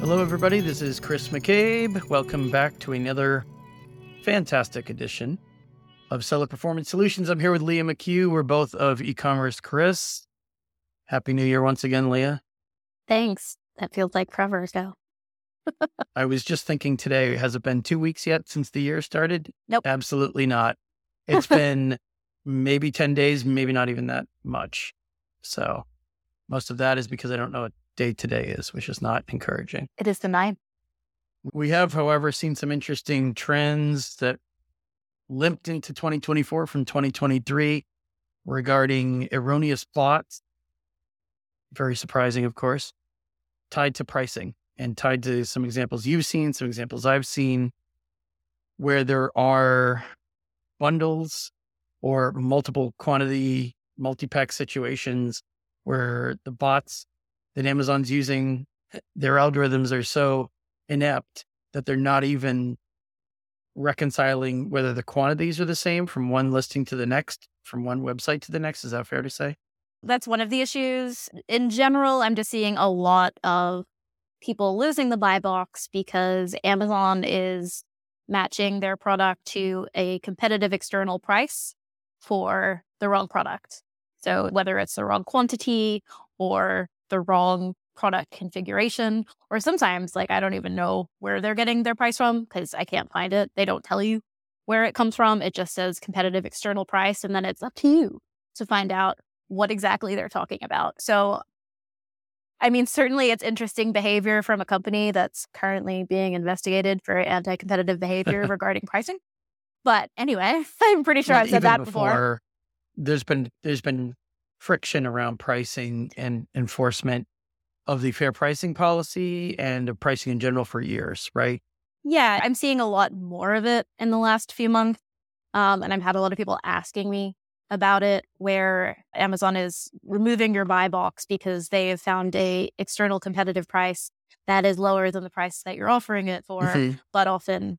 Hello, everybody. This is Chris McCabe. Welcome back to another fantastic edition of Seller Performance Solutions. I'm here with Leah McHugh. We're both of e-commerce Chris. Happy New Year once again, Leah. Thanks. That feels like forever ago. I was just thinking today, has it been two weeks yet since the year started? Nope. Absolutely not. It's been maybe 10 days, maybe not even that much. So most of that is because I don't know what day today is, which is not encouraging. It is the ninth. We have, however, seen some interesting trends that limped into 2024 from 2023 regarding erroneous bots. Very surprising, of course, tied to pricing and tied to some examples you've seen, some examples I've seen, where there are bundles or multiple quantity multi pack situations where the bots that Amazon's using, their algorithms are so inept that they're not even reconciling whether the quantities are the same from one listing to the next, from one website to the next. Is that fair to say? That's one of the issues. In general, I'm just seeing a lot of people losing the buy box because Amazon is matching their product to a competitive external price for the wrong product. So whether it's the wrong quantity or the wrong product configuration, or sometimes like I don't even know where they're getting their price from because I can't find it. They don't tell you where it comes from. It just says competitive external price. And then it's up to you to find out what exactly they're talking about. So, I mean, certainly it's interesting behavior from a company that's currently being investigated for anti competitive behavior regarding pricing. But anyway, I'm pretty sure I've said that before. There's been there's been friction around pricing and enforcement of the fair pricing policy and of pricing in general for years, right? Yeah, I'm seeing a lot more of it in the last few months. Um, and I've had a lot of people asking me about it where Amazon is removing your buy box because they have found a external competitive price that is lower than the price that you're offering it for. Mhm. But often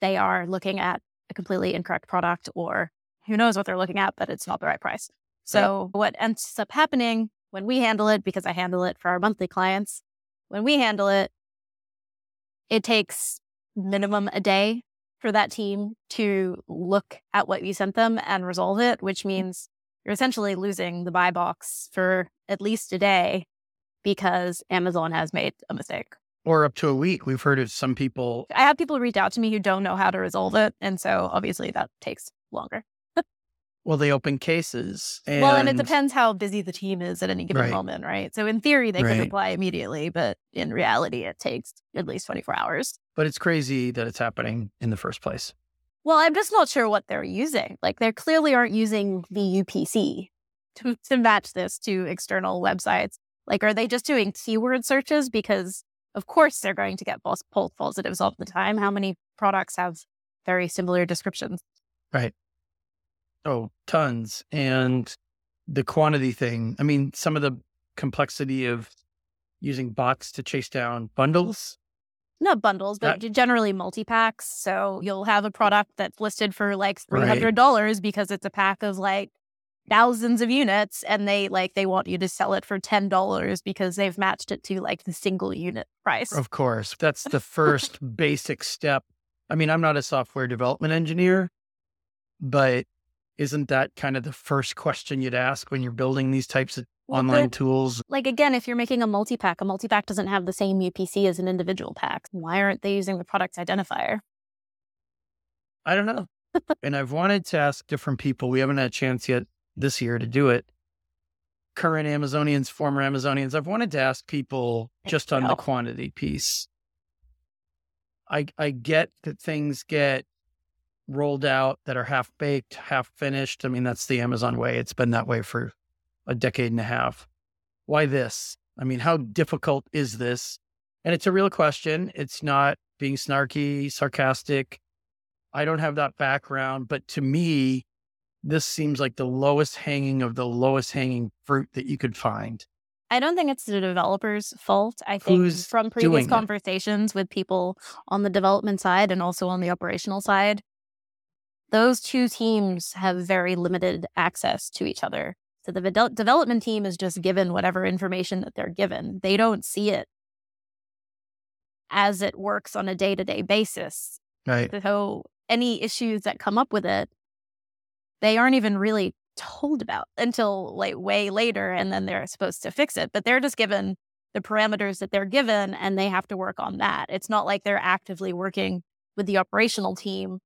they are looking at a completely incorrect product or who knows what they're looking at, but it's not the right price. So what ends up happening when we handle it, because I handle it for our monthly clients, when we handle it, it takes minimum a day for that team to look at what you sent them and resolve it, which mm. means you're essentially losing the buy box for at least a day because Amazon has made a mistake. Or up to a week. We've heard of some people I have people reach out to me who don't know how to resolve it. And so obviously that takes longer. Well, they open cases. And well, and it depends how busy the team is at any given Right. moment, right? So in theory, they Right. could reply immediately, but in reality, it takes at least 24 hours. But it's crazy that it's happening in the first place. Well, I'm just not sure what they're using. Like, they clearly aren't using the UPC to, to match this to external websites. Like, are they just doing keyword searches? Because, of course, they're going to get false, false positives all the time. How many products have very similar descriptions? Oh, tons. And the quantity thing. I mean, some of the complexity of using bots to chase down bundles. Not bundles, but That- generally multi packs. So you'll have a product that's listed for like $300 because it's a pack of like thousands of units and they like they want you to sell it for $10 because they've matched it to like the single unit price. Of course. That's the first basic step. I mean, I'm not a software development engineer, but isn't that kind of the first question you'd ask when you're building these types of Well, online tools? Like again, if you're making a multi pack, a multi pack doesn't have the same UPC as an individual pack. Why aren't they using the product identifier? I don't know. and I've wanted to ask different people. We haven't had a chance yet this year to do it. Current Amazonians, former Amazonians. I've wanted to ask people just on the quantity piece. I I get that things get rolled out that are half baked, half finished. I mean, that's the Amazon way. It's been that way for a decade and a half. Why this? I mean, how difficult is this? And it's a real question. It's not being snarky, sarcastic. I don't have that background, but to me, this seems like the lowest hanging of the lowest hanging fruit that you could find. I don't think it's the developer's fault. I think Who's from previous it? conversations with people on the development side and also on the operational side, those two teams have very limited access to each other. So the de- development team is just given whatever information that they're given. They don't see it as it works on a day to day basis. Right. So any issues that come up with it, they aren't even really told about until like way later. And then they're supposed to fix it. But they're just given the parameters that they're given and they have to work on that. It's not like they're actively working with the operational team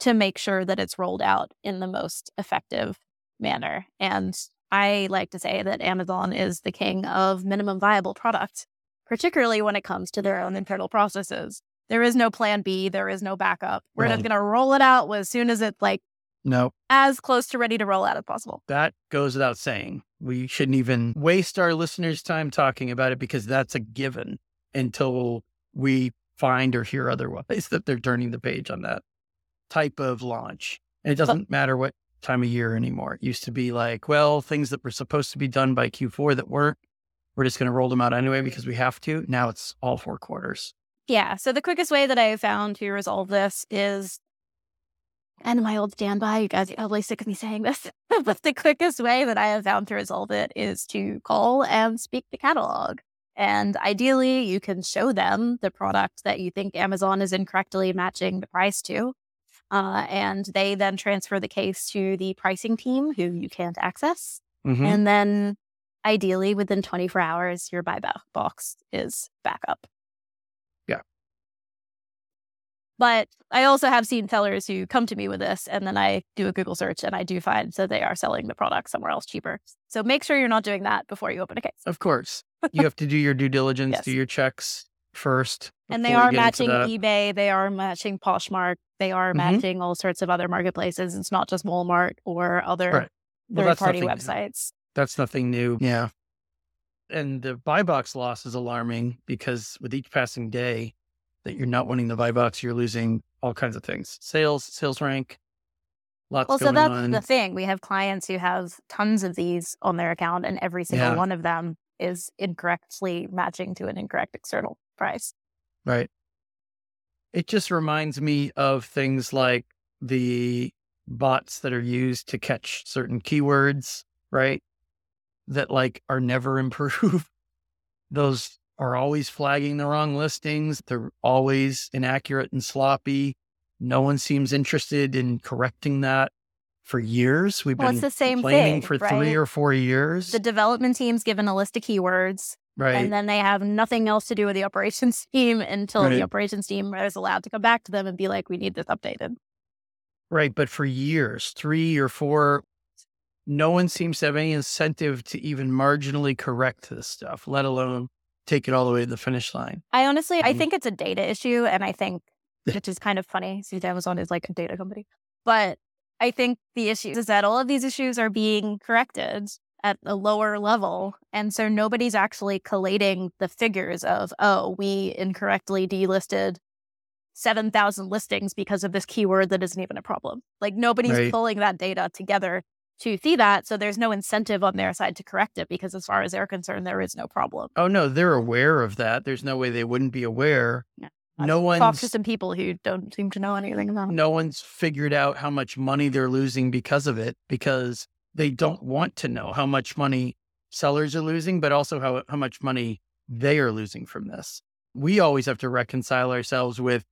to make sure that it's rolled out in the most effective manner. And I like to say that Amazon is the king of minimum viable product, particularly when it comes to their own internal processes. There is no plan B, there is no backup. We're Right. just going to roll it out as soon as it like No, as close to ready to roll out as possible. that goes without saying. We shouldn't even waste our listeners' time talking about it because that's a given until we find or hear otherwise that they're turning the page on that type of launch. And it doesn't matter what time of year anymore. It used to be like, well, things that were supposed to be done by Q4 that weren't, we're just going to roll them out anyway because we have to. Now it's all four quarters. Yeah. So the quickest way that I have found to resolve this is, and my old standby, you guys are probably sick of me saying this, but the quickest way that I have found to resolve it is to call and speak the catalog. And ideally, you can show them the product that you think Amazon is incorrectly matching the price to. Uh, and they then transfer the case to the pricing team who you can't access. Mhm. And then ideally within 24 hours, your buyback box is back up. Yeah. But I also have seen sellers who come to me with this and then I do a Google search and I do find that they are selling the product somewhere else cheaper. So make sure you're not doing that before you open a case. Of course. You have to do your due diligence, Yes. do your checks first. And they are matching eBay, they are matching Poshmark, they are Mhm. matching all sorts of other marketplaces. It's not just Walmart or other Right. Well, third party nothing new. websites. That's nothing new. Yeah. And the buy box loss is alarming because with each passing day that you're not winning the buy box, you're losing all kinds of things. Sales, sales rank, lots Well, so that's on. the thing. We have clients who have tons of these on their account, and every single Yeah. one of them is incorrectly matching to an incorrect external price. Right. It just reminds me of things like the bots that are used to catch certain keywords, right? That like are never improved. Those are always flagging the wrong listings. They're always inaccurate and sloppy. No one seems interested in correcting that for years. We've Well, been it's the same complaining thing, for three or four years. The development team's given a list of keywords, right. and then they have nothing else to do with the operations team until Right. the operations team is allowed to come back to them and be like, "We need this updated." Right. But for years, three or four, no one seems to have any incentive to even marginally correct this stuff, let alone take it all the way to the finish line. I honestly, I Mhm. think it's a data issue, and I think which is kind of funny since Amazon is like a data company. But I think the issue is that all of these issues are being corrected at a lower level, and so nobody's actually collating the figures of, oh, we incorrectly delisted seven thousand listings because of this keyword that isn't even a problem. Like nobody's Right. pulling that data together to see that, so there's no incentive on their side to correct it because, as far as they're concerned, there is no problem. Oh, no, they're aware of that. There's no way they wouldn't be aware. Yeah. No Talk one's to some people who don't seem to know anything about. it. no one's figured out how much money they're losing because of it because they don't want to know how much money sellers are losing, but also how, how much money they are losing from this. We always have to reconcile ourselves with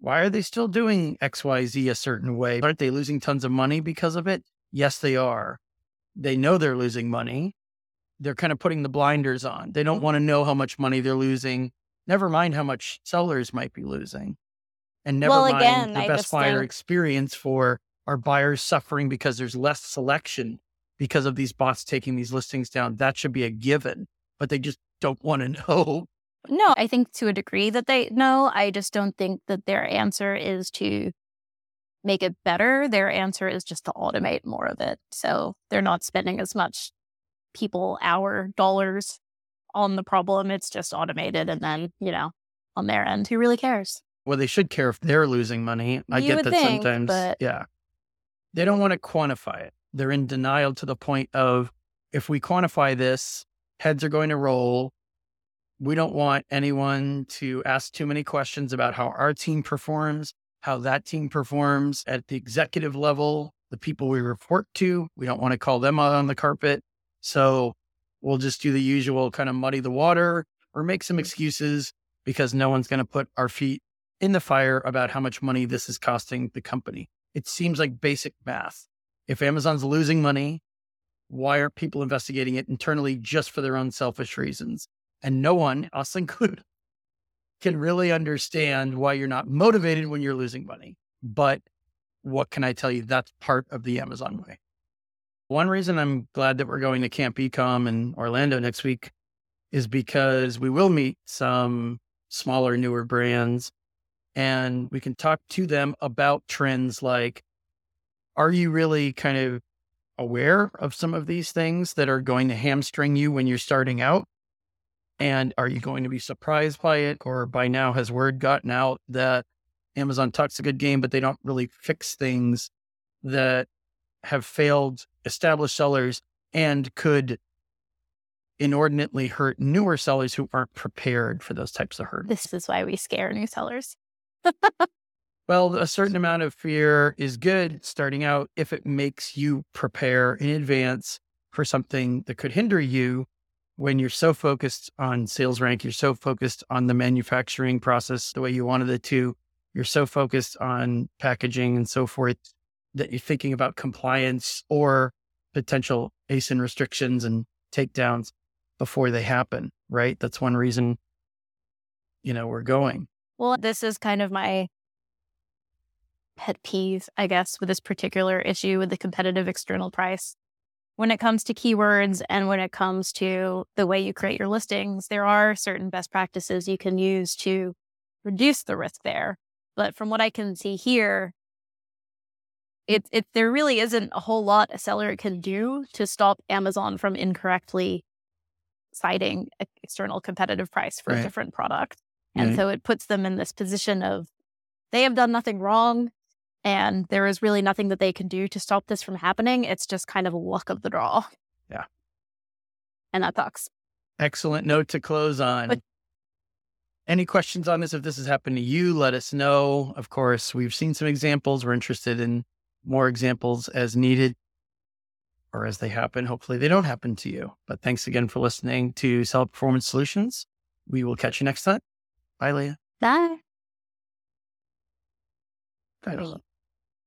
why are they still doing XYZ a certain way? Aren't they losing tons of money because of it? Yes, they are. They know they're losing money. They're kind of putting the blinders on. They don't want to know how much money they're losing. Never mind how much sellers might be losing. And never Well, mind again, the I best buyer experience for our buyers suffering because there's less selection because of these bots taking these listings down. That should be a given, but they just don't want to know. No, I think to a degree that they know. I just don't think that their answer is to make it better. Their answer is just to automate more of it. So they're not spending as much people hour dollars on the problem. It's just automated. And then, you know, on their end, who really cares? Well, they should care if they're losing money. I You get that think, sometimes. but- Yeah. They don't want to quantify it. They're in denial to the point of if we quantify this, heads are going to roll. We don't want anyone to ask too many questions about how our team performs, how that team performs at the executive level, the people we report to. We don't want to call them out on the carpet. So we'll just do the usual kind of muddy the water or make some mm. excuses because no one's going to put our feet in the fire about how much money this is costing the company. It seems like basic math. If Amazon's losing money, why aren't people investigating it internally just for their own selfish reasons? And no one, us included, can really understand why you're not motivated when you're losing money. But what can I tell you? That's part of the Amazon way. One reason I'm glad that we're going to Camp Ecom in Orlando next week is because we will meet some smaller, newer brands and we can talk to them about trends like are you really kind of aware of some of these things that are going to hamstring you when you're starting out? And are you going to be surprised by it? Or by now, has word gotten out that Amazon talks a good game, but they don't really fix things that have failed established sellers and could inordinately hurt newer sellers who aren't prepared for those types of hurt. This is why we scare new sellers. Well, a certain amount of fear is good starting out if it makes you prepare in advance for something that could hinder you when you're so focused on sales rank, you're so focused on the manufacturing process the way you wanted it to, you're so focused on packaging and so forth that you're thinking about compliance or potential ASIN restrictions and takedowns before they happen, right? That's one reason, you know, we're going. Well, this is kind of my pet peeve, I guess, with this particular issue with the competitive external price. When it comes to keywords and when it comes to the way you create your listings, there are certain best practices you can use to reduce the risk there. But from what I can see here, it, it there really isn't a whole lot a seller can do to stop Amazon from incorrectly citing external competitive price for right. a different product. And right. so it puts them in this position of they have done nothing wrong and there is really nothing that they can do to stop this from happening. It's just kind of a luck of the draw. Yeah. And that sucks. Excellent note to close on. But- Any questions on this? If this has happened to you, let us know. Of course, we've seen some examples. We're interested in more examples as needed or as they happen. Hopefully, they don't happen to you. But thanks again for listening to Seller Performance Solutions. We will catch you next time. Bye, Leah. Bye. Bye.